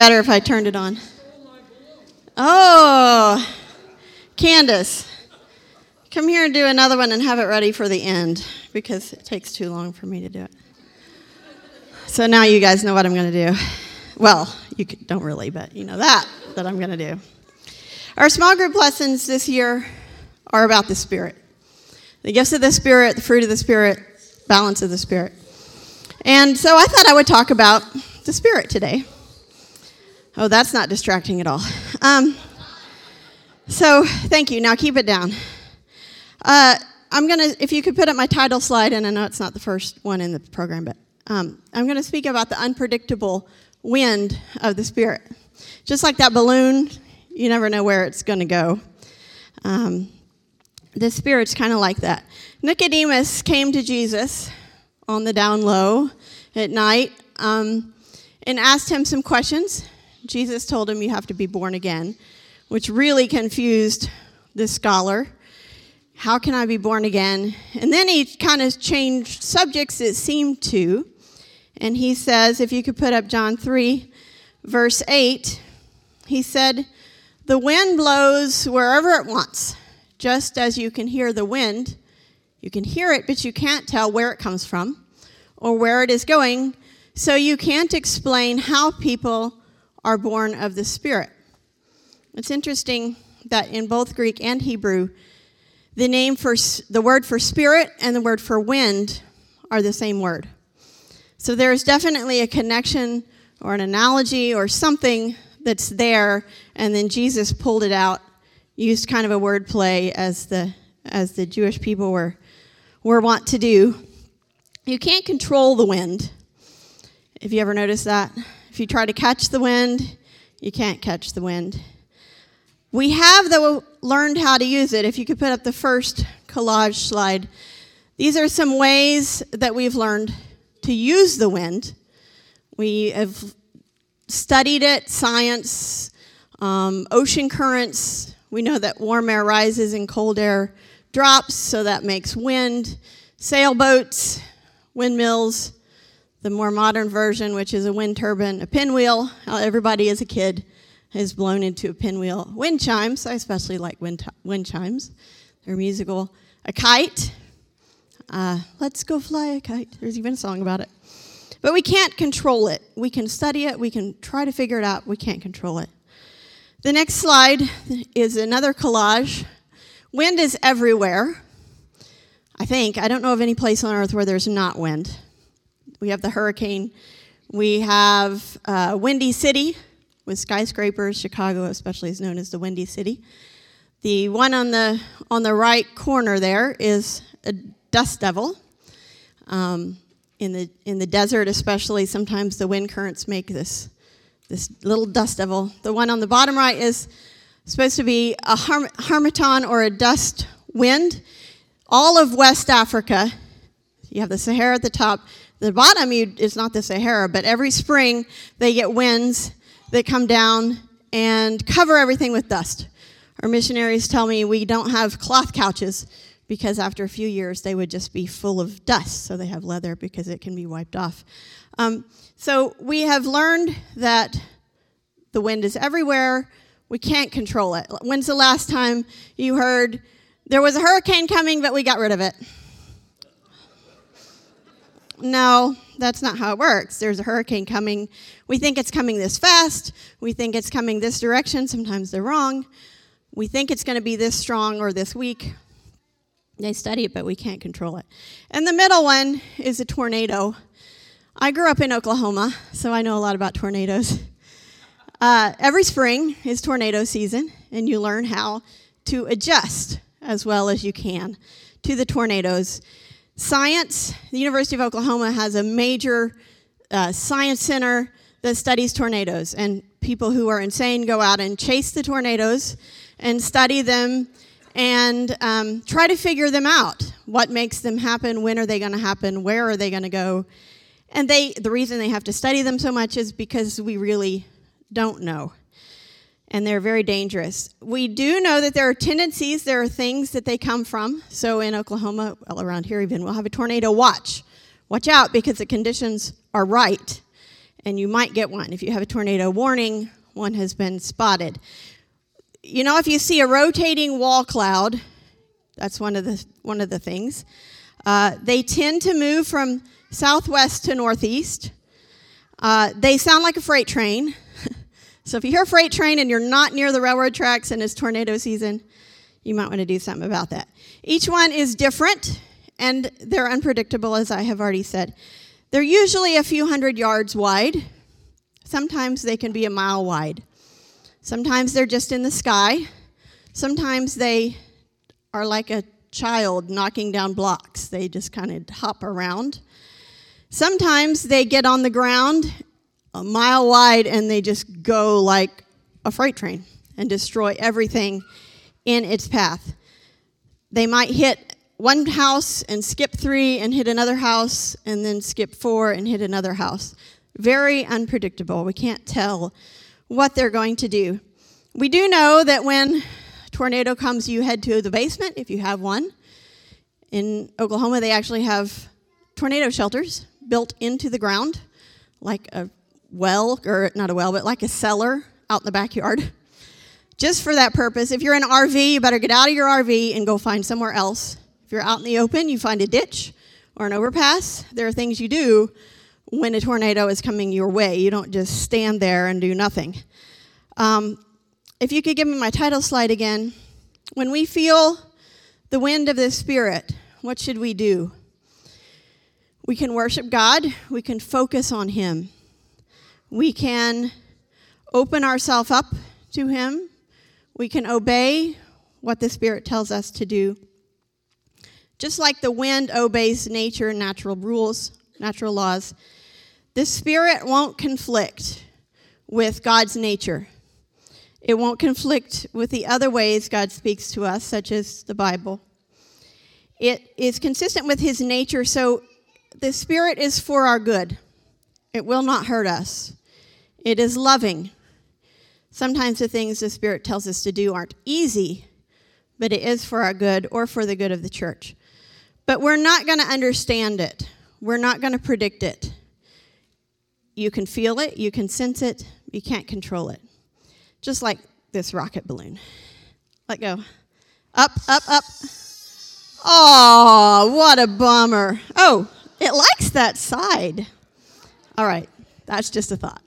better if I turned it on. Oh, Candace, come here and do another one and have it ready for the end because it takes too long for me to do it. So now you guys know what I'm going to do. Well, you don't really, but you know that that I'm going to do. Our small group lessons this year are about the Spirit, the gifts of the Spirit, the fruit of the Spirit, balance of the Spirit. And so I thought I would talk about the Spirit today. Oh, that's not distracting at all. Um, so, thank you. Now keep it down. Uh, I'm going to, if you could put up my title slide, and I know it's not the first one in the program, but um, I'm going to speak about the unpredictable wind of the Spirit. Just like that balloon, you never know where it's going to go. Um, the Spirit's kind of like that. Nicodemus came to Jesus on the down low at night um, and asked him some questions. Jesus told him, You have to be born again, which really confused this scholar. How can I be born again? And then he kind of changed subjects, it seemed to. And he says, if you could put up John 3, verse 8, he said, The wind blows wherever it wants, just as you can hear the wind. You can hear it, but you can't tell where it comes from or where it is going. So you can't explain how people are born of the Spirit. It's interesting that in both Greek and Hebrew, the name for the word for spirit and the word for wind are the same word. So there's definitely a connection or an analogy or something that's there, and then Jesus pulled it out, used kind of a word play as the as the Jewish people were were wont to do. You can't control the wind. If you ever noticed that, if you try to catch the wind, you can't catch the wind. We have, though, learned how to use it. If you could put up the first collage slide, these are some ways that we've learned to use the wind. We have studied it, science, um, ocean currents. We know that warm air rises and cold air drops, so that makes wind. Sailboats, windmills, the more modern version, which is a wind turbine, a pinwheel. Everybody as a kid has blown into a pinwheel. Wind chimes, I especially like wind, wind chimes. They're musical. A kite. Uh, let's go fly a kite. There's even a song about it. But we can't control it. We can study it, we can try to figure it out, we can't control it. The next slide is another collage. Wind is everywhere. I think. I don't know of any place on earth where there's not wind. We have the hurricane. We have uh, Windy City with skyscrapers. Chicago, especially, is known as the Windy City. The one on the on the right corner there is a dust devil. Um, in the in the desert, especially, sometimes the wind currents make this this little dust devil. The one on the bottom right is supposed to be a harmattan or a dust wind. All of West Africa, you have the Sahara at the top, the bottom is not the Sahara, but every spring they get winds that come down and cover everything with dust. Our missionaries tell me we don't have cloth couches because after a few years they would just be full of dust. So they have leather because it can be wiped off. Um, so we have learned that the wind is everywhere. We can't control it. When's the last time you heard there was a hurricane coming, but we got rid of it? No, that's not how it works. There's a hurricane coming. We think it's coming this fast. We think it's coming this direction. Sometimes they're wrong. We think it's going to be this strong or this weak. They study it, but we can't control it. And the middle one is a tornado. I grew up in Oklahoma, so I know a lot about tornadoes. Uh, every spring is tornado season, and you learn how to adjust as well as you can to the tornadoes. Science, the University of Oklahoma has a major uh, science center that studies tornadoes, and people who are insane go out and chase the tornadoes and study them and um, try to figure them out. What makes them happen? When are they going to happen? Where are they going to go? And they, the reason they have to study them so much is because we really don't know and they're very dangerous. We do know that there are tendencies, there are things that they come from. So in Oklahoma, well, around here even, we'll have a tornado watch. Watch out because the conditions are right. and you might get one. If you have a tornado warning, one has been spotted. You know, if you see a rotating wall cloud, that's one of the one of the things. Uh, they tend to move from southwest to northeast. Uh, they sound like a freight train. So if you hear freight train and you're not near the railroad tracks and it's tornado season, you might want to do something about that. Each one is different and they're unpredictable, as I have already said. They're usually a few hundred yards wide. Sometimes they can be a mile wide. Sometimes they're just in the sky. Sometimes they are like a child knocking down blocks. They just kind of hop around. Sometimes they get on the ground a mile wide and they just go like a freight train and destroy everything in its path. They might hit one house and skip three and hit another house and then skip four and hit another house. Very unpredictable. We can't tell what they're going to do. We do know that when tornado comes, you head to the basement if you have one. In Oklahoma, they actually have tornado shelters built into the ground, like a well, or not a well, but like a cellar out in the backyard. Just for that purpose. If you're in an RV, you better get out of your RV and go find somewhere else if you're out in the open, you find a ditch or an overpass. There are things you do when a tornado is coming your way. You don't just stand there and do nothing. Um, if you could give me my title slide again. When we feel the wind of the Spirit, what should we do? We can worship God, we can focus on Him, we can open ourselves up to Him, we can obey what the Spirit tells us to do. Just like the wind obeys nature and natural rules, natural laws, the Spirit won't conflict with God's nature. It won't conflict with the other ways God speaks to us, such as the Bible. It is consistent with His nature, so the Spirit is for our good. It will not hurt us. It is loving. Sometimes the things the Spirit tells us to do aren't easy, but it is for our good or for the good of the church. But we're not going to understand it. We're not going to predict it. You can feel it, you can sense it, you can't control it. Just like this rocket balloon. Let go. Up, up, up. Oh, what a bummer. Oh, it likes that side. All right, that's just a thought.